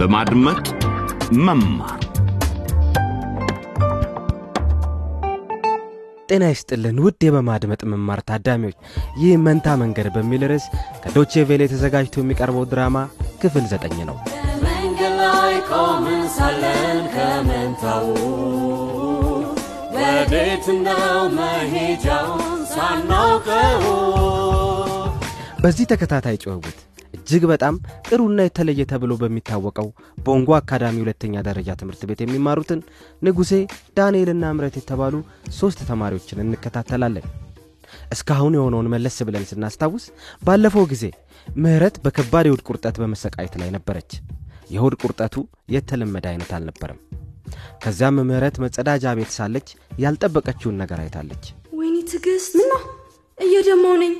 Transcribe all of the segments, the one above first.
በማድመጥ መማር ጤና ይስጥልን ውድ የበማድመጥ መማር ታዳሚዎች፣ ይህ መንታ መንገድ በሚል ርዕስ ከዶቼ ቬሌ ተዘጋጅቶ የሚቀርበው ድራማ ክፍል ዘጠኝ ነው። መንገድ ላይ ቆመን ሳለን ከመንታው ወዴት ነው መሄጃውን ሳናውቀው በዚህ ተከታታይ ጭውውት እጅግ በጣም ጥሩና የተለየ ተብሎ በሚታወቀው ቦንጎ አካዳሚ ሁለተኛ ደረጃ ትምህርት ቤት የሚማሩትን ንጉሴ፣ ዳንኤልና እምረት የተባሉ ሦስት ተማሪዎችን እንከታተላለን። እስካሁን የሆነውን መለስ ብለን ስናስታውስ ባለፈው ጊዜ ምህረት በከባድ የሆድ ቁርጠት በመሰቃየት ላይ ነበረች። የሆድ ቁርጠቱ የተለመደ አይነት አልነበረም። ከዚያም ምህረት መጸዳጃ ቤት ሳለች ያልጠበቀችውን ነገር አይታለች። ወይኔ ትዕግስት ምና እየደማው ነኝ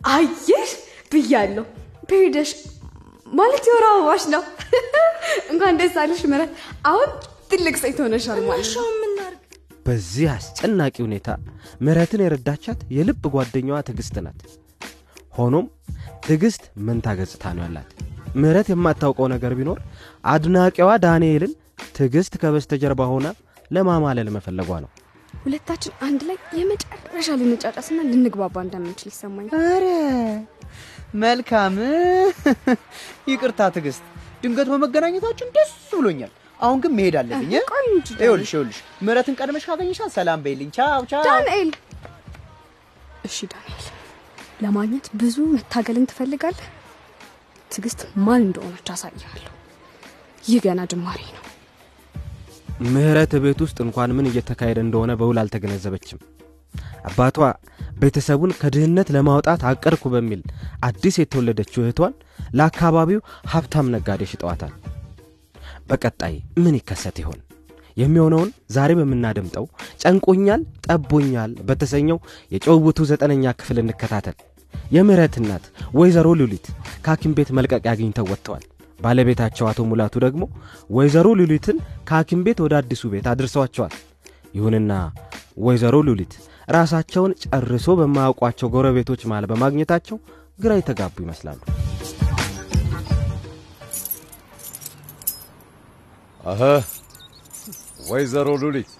አየሽ ብያለሁ። ፔሪደሽ ማለት የወር አበባሽ ነው። እንኳን ደስ አለሽ ምረት። አሁን ትልቅ ሴት ሆነሻል ማለት ነው። በዚህ አስጨናቂ ሁኔታ ምህረትን የረዳቻት የልብ ጓደኛዋ ትዕግስት ናት። ሆኖም ትዕግስት መንታ ገጽታ ነው ያላት። ምህረት የማታውቀው ነገር ቢኖር አድናቂዋ ዳንኤልን ትዕግስት ከበስተጀርባ ሆና ለማማለል መፈለጓ ነው። ሁለታችን አንድ ላይ የመጨረሻ ልንጫጫስና ልንግባባ እንደምንችል ይሰማኝ ኧረ መልካም። ይቅርታ ትዕግስት ድንገት በመገናኘታችን ደስ ብሎኛል። አሁን ግን መሄድ አለብኝ። እ? ቆይ እንጂ ይኸውልሽ ይኸውልሽ ምረትን ቀድመሽ ካገኘሻት ሰላም በይልኝ። ቻው ቻው። ዳንኤል። እሺ ዳንኤል ለማግኘት ብዙ መታገልን ትፈልጋለህ? ትዕግስት ማን እንደሆነች አሳያለሁ ይህ ገና ጅማሬ ነው። ምህረት ቤት ውስጥ እንኳን ምን እየተካሄደ እንደሆነ በውል አልተገነዘበችም። አባቷ ቤተሰቡን ከድህነት ለማውጣት አቀርኩ በሚል አዲስ የተወለደችው እህቷን ለአካባቢው ሀብታም ነጋዴ ሽጠዋታል። በቀጣይ ምን ይከሰት ይሆን? የሚሆነውን ዛሬ በምናደምጠው ጨንቆኛል ጠቦኛል በተሰኘው የጭውውቱ ዘጠነኛ ክፍል እንከታተል። የምህረት እናት ወይዘሮ ሉሊት ከሐኪም ቤት መልቀቂያ አግኝተው ወጥተዋል። ባለቤታቸው አቶ ሙላቱ ደግሞ ወይዘሮ ሉሊትን ከሐኪም ቤት ወደ አዲሱ ቤት አድርሰዋቸዋል። ይሁንና ወይዘሮ ሉሊት ራሳቸውን ጨርሶ በማያውቋቸው ጎረቤቶች መሃል በማግኘታቸው ግራ የተጋቡ ይመስላሉ። አህ ወይዘሮ ሉሊት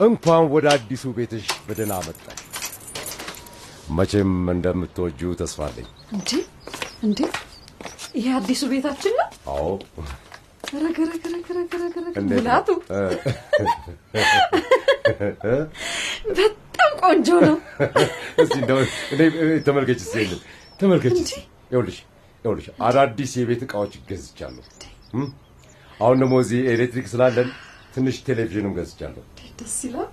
እንኳን ወደ አዲሱ ቤትሽ በደህና መጣሽ። መቼም እንደምትወጂው ተስፋ አለኝ። እንዴ? እንዴ? ይሄ አዲሱ ቤታችን ነው? አዎ። ረገረገረገረገረገረ በጣም ቆንጆ ነው እኔ ተመልከች ይሄንን ተመልከች ይኸውልሽ ይኸውልሽ አዳዲስ የቤት ዕቃዎች ገዝቻለሁ።? አሁን ደግሞ እዚህ ኤሌክትሪክ ስላለን ትንሽ ቴሌቪዥንም ገዝቻለሁ። ደስ ይላል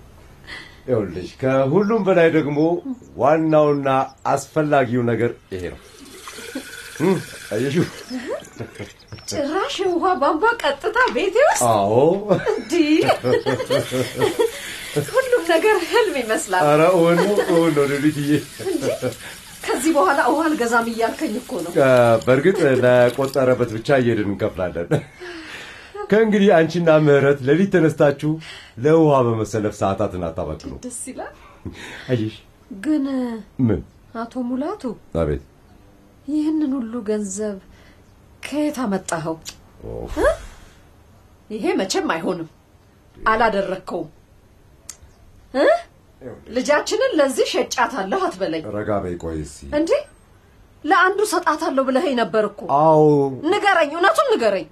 ይኸውልሽ ከሁሉም በላይ ደግሞ ዋናውና አስፈላጊው ነገር ይሄ ነው። አየሽው? ጭራሽ የውሃ ቧንቧ ቀጥታ ቤቴ ውስጥ አዎ። እንዲህ ነገር ህልም ይመስላል ኧረ እውን እውን ነው ሉሊትዬ። ከዚህ በኋላ ውሃ አልገዛም እያልከኝ እኮ ነው በእርግጥ ለቆጠረበት ብቻ እየሄድን እንከፍላለን። ከእንግዲህ አንቺና ምህረት ሌሊት ተነስታችሁ ለውሃ በመሰለፍ ሰዓታትን አታባክኑ። ደስ ይላል አየሽ? ግን ምን? አቶ ሙላቱ አቤት። ይህንን ሁሉ ገንዘብ ከየት አመጣኸው ይሄ መቼም አይሆንም አላደረግከውም? ልጃችንን ለዚህ ሸጫታለሁ አትበለኝ ረጋ በይ ቆይ እስኪ። እንዴ ለአንዱ ሰጣታለሁ ብለኸኝ ነበር እኮ አዎ ንገረኝ እውነቱን ንገረኝ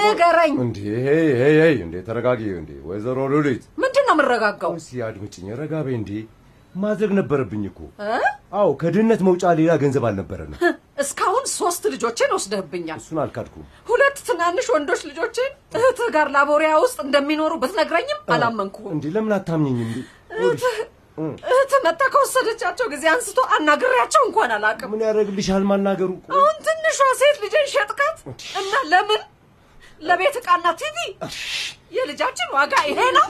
ንገረኝ እንዴ ሄይ ተረጋጊ። እንዴ ወይዘሮ ሉሊት ምንድን ነው የምረጋጋው እስኪ አድምጭኝ፣ ረጋ በይ። እንዴ ማድረግ ነበረብኝ እኮ።? አዎ ከድህነት መውጫ ሌላ ገንዘብ አልነበረንም። ሶስት ልጆችን ወስደህብኛል። እሱን አልካድኩም። ሁለት ትናንሽ ወንዶች ልጆችን እህትህ ጋር ላቦሪያ ውስጥ እንደሚኖሩ ብትነግረኝም አላመንኩህም። እንዴ ለምን አታምኘኝ? እንዴ? እህትህ መጥታ ከወሰደቻቸው ጊዜ አንስቶ አናግሬያቸው እንኳን አላውቅም። ምን ያደርግልሻል ማናገሩ? አሁን ትንሿ ሴት ልጅን ሸጥካት እና ለምን? ለቤት ዕቃና ቲቪ የልጃችን ዋጋ ይሄ ነው።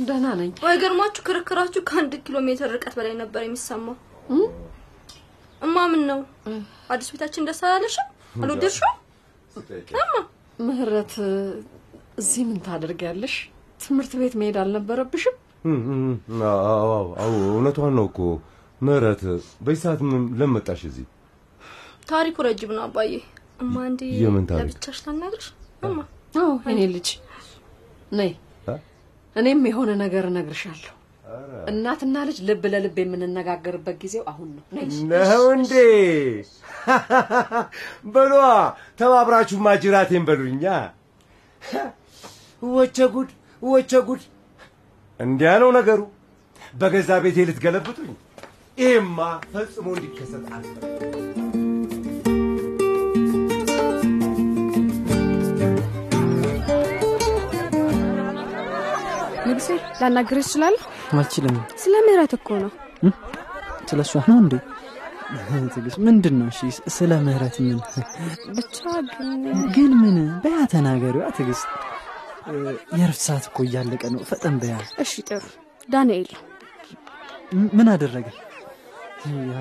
ደህና ነኝ። ባይገርማችሁ ክርክራችሁ ከአንድ ኪሎ ሜትር ርቀት በላይ ነበር የሚሰማው እማ ምን ነው አዲስ ቤታችን ደስ አላለሽም አልወደድሽም እማ ምህረት እዚህ ምን ታደርጊያለሽ ትምህርት ቤት መሄድ አልነበረብሽም አዎ አዎ፣ አዎ እውነቷን ነው እኮ ምህረት። በዚህ ሰዓት ምን ለምን መጣሽ እዚህ? ታሪኩ ረጅም ነው አባዬ እማ እንዴ የምን ታሪክ? ለብቻሽ ላናግርሽ እማ አዎ የኔ ልጅ ነይ።? እኔም የሆነ ነገር እነግርሻለሁ። እናትና ልጅ ልብ ለልብ የምንነጋገርበት ጊዜው አሁን ነው። ነይ። ነው እንዴ? በሏ ተባብራችሁ ማጅራቴን በሉኛ። ወቸ ጉድ ወቸ ጉድ! እንዲያ ነው ነገሩ። በገዛ ቤቴ ልትገለብጡኝ? ይሄማ ፈጽሞ እንዲከሰት አልፈልግም። ንጉሴ ላናግርህ እችላለሁ? አልችልም። ስለ ምህረት እኮ ነው። ስለ እሷ ነው እንዴ? ትዕግስት ምንድን ነው? እሺ ስለ ምህረት ምን ብቻ ግን ምን በያ ተናገሪዋ ትዕግስት። እ፣ የእረፍት ሰዓት እኮ እያለቀ ነው። ፈጠን በያ። እሺ ጥሩ። ዳንኤል ምን አደረገ?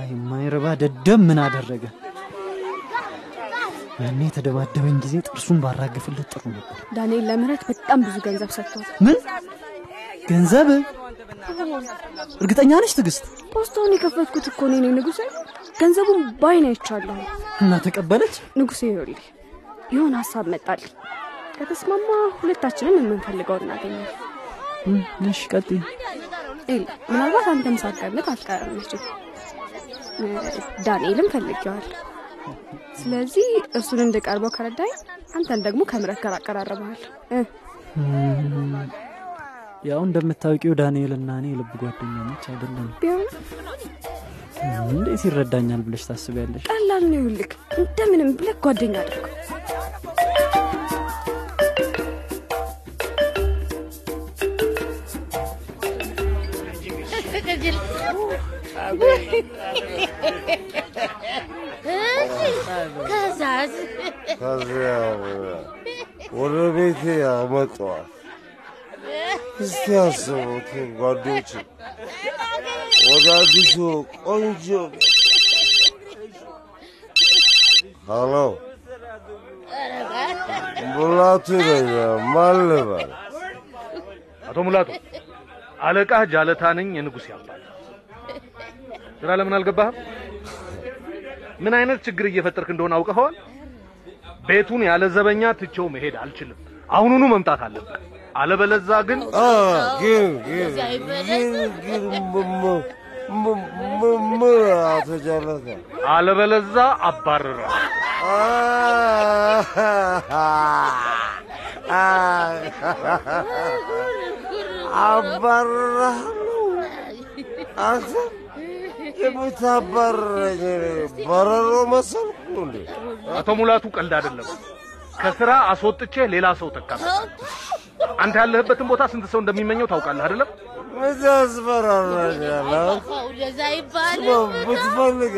የማይረባ ደደብ ምን አደረገ? ያኔ የተደባደበኝ ጊዜ ጥርሱን ባራግፍለት ጥሩ ነበር። ዳንኤል ለምህረት በጣም ብዙ ገንዘብ ሰጥቷል። ምን ገንዘብ? እርግጠኛ ነች ትዕግስት? ፖስታውን የከፈትኩት እኮ እኔ ነኝ ንጉሴ። ገንዘቡን ባይን አይቻለሁ። እና ተቀበለች? ንጉሴ ይኸውልህ የሆነ ሀሳብ መጣልኝ። ከተስማማ ሁለታችንም የምንፈልገው እናገኛለን። እሺ ቀጥይ። ምናልባት አንተም ሳትገምት አትቀርም መቼም ዳንኤልም ፈልጌዋል። ስለዚህ እሱን እንድቀርበው ከረዳኝ አንተን ደግሞ ከምረት ጋር አቀራረበሃል እ ያው እንደምታውቂው ዳንኤልና እኔ የልብ ጓደኛሞች አይደለም። እንዴት ይረዳኛል ብለሽ ታስቢያለሽ? ቀላል ነው። ይኸውልህ እንደምንም ብለህ ጓደኛ አድርገው። ከዛዝ ከዚያ ወደ ቤቴ ያመጣዋል። እስቲ ያስቡት ጓዶች፣ ወደ አዲሱ ቆንጆ ሀሎ ሙላቱ ነኝ። ማን? አቶ ሙላቱ አለቃህ ጃለታ ነኝ፣ የንጉሴ አባት። ስራ ለምን አልገባህም? ምን አይነት ችግር እየፈጠርክ እንደሆነ አውቀኸዋል? ቤቱን ያለ ዘበኛ ትቼው መሄድ አልችልም። አሁኑኑ መምጣት አለብህ። አለበለዛ ግን አለበለዛ አባርራለሁ። አባርራለሁ። አንተ የምታባርረኝ በረሮ መሰልኩ እንዴ? አቶ ሙላቱ ቀልድ አይደለም። ከስራ አስወጥቼ ሌላ ሰው ተካተ። አንተ ያለህበትን ቦታ ስንት ሰው እንደሚመኘው ታውቃለህ አይደለም? ምን ታስፈራራኛለህ? እንደዛ አይባልም። ብትፈልግ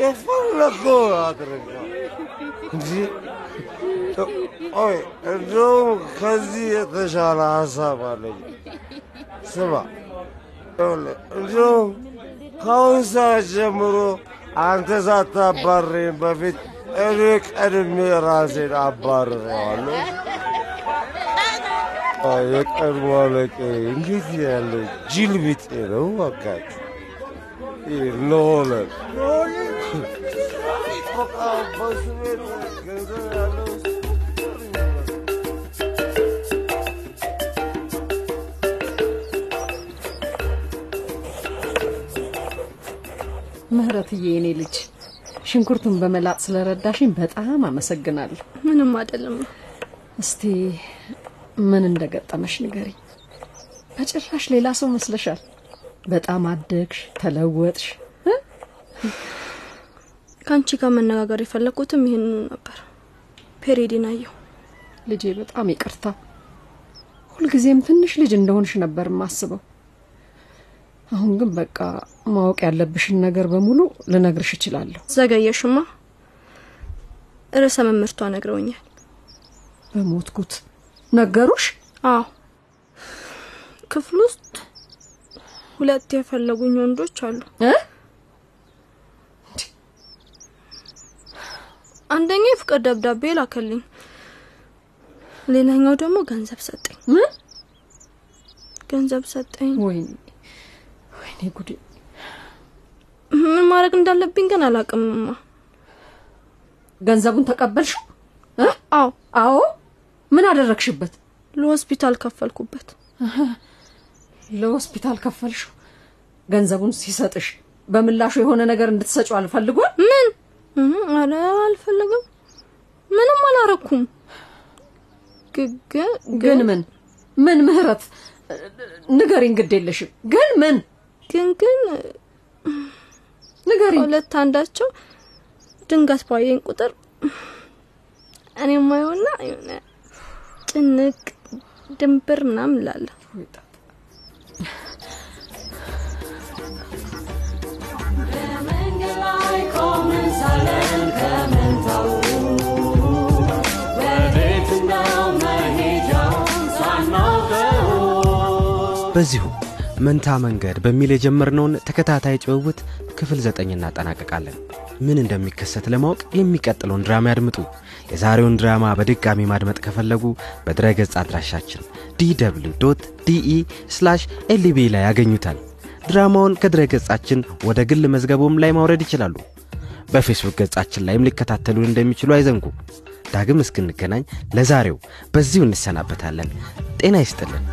የፈለገው አድርግ እንጂ ቆይ፣ እንደውም ከዚህ የተሻለ ሀሳብ አለኝ። ስማ፣ እንደውም ከአሁን ሰዓት ጀምሮ አንተ ሳታባረኝ በፊት እኔ ቀድሜ ራሴን አባርረዋለሁ። አይ፣ የቀድሞ አለቃዬ እንዴት ያለ ጅል ቢጤ ነው እባካችሁ። ይህ ኖለን በቃ በሱ ቤት ገንዘብ ያለው ምህረትዬ የኔ ልጅ ሽንኩርቱን በመላጥ ስለረዳሽኝ በጣም አመሰግናለሁ። ምንም አይደለም። እስቲ ምን እንደገጠመሽ ንገሪኝ። በጭራሽ ሌላ ሰው መስለሻል። በጣም አደግሽ፣ ተለወጥሽ። ከአንቺ ጋር መነጋገር የፈለግኩትም ይህንኑ ነበር። ፔሬዲን አየሁ። ልጄ በጣም ይቅርታ። ሁልጊዜም ትንሽ ልጅ እንደሆንሽ ነበር የማስበው። አሁን ግን በቃ ማወቅ ያለብሽን ነገር በሙሉ ልነግርሽ እችላለሁ። ዘገየሽማ። ርዕሰ መምህርቷ ነግረውኛል። በሞትኩት ነገሩሽ? አዎ፣ ክፍል ውስጥ ሁለት የፈለጉኝ ወንዶች አሉ።? አንደኛው የፍቅር ደብዳቤ ላከልኝ፣ ሌላኛው ደግሞ ገንዘብ ሰጠኝ። ምን ገንዘብ ሰጠኝ። ወይኔ ወይኔ ጉዴ! ምን ማድረግ እንዳለብኝ ግን አላውቅምማ። ገንዘቡን ተቀበልሽው? አዎ አዎ። ምን አደረግሽበት? ለሆስፒታል ከፈልኩበት። ለሆስፒታል ከፈልሽው? ገንዘቡን ሲሰጥሽ በምላሹ የሆነ ነገር እንድትሰጪው አልፈልጓል? ምን? እህ፣ ኧረ አልፈለግም። ምንም አላረኩም። ግን ምን ምን ምህረት ንገሪኝ፣ ግድ የለሽም ግን ምን ግን ግን ንገሪኝ። ሁለት አንዳቸው ድንገት ባየኝ ቁጥር እኔ ማየውና የሆነ ጭንቅ ድንብር ምናምን እላለሁ። በዚሁ መንታ መንገድ በሚል የጀመርነውን ተከታታይ ጭውውት ክፍል ዘጠኝ እናጠናቀቃለን። ምን እንደሚከሰት ለማወቅ የሚቀጥለውን ድራማ ያድምጡ። የዛሬውን ድራማ በድጋሚ ማድመጥ ከፈለጉ በድረ ገጽ አድራሻችን DW DE ኤልቢ ላይ ያገኙታል። ድራማውን ከድረ ገጻችን ወደ ግል መዝገቦም ላይ ማውረድ ይችላሉ። በፌስቡክ ገጻችን ላይም ሊከታተሉን እንደሚችሉ አይዘንጉ። ዳግም እስክንገናኝ ለዛሬው በዚሁ እንሰናበታለን። ጤና ይስጥልን።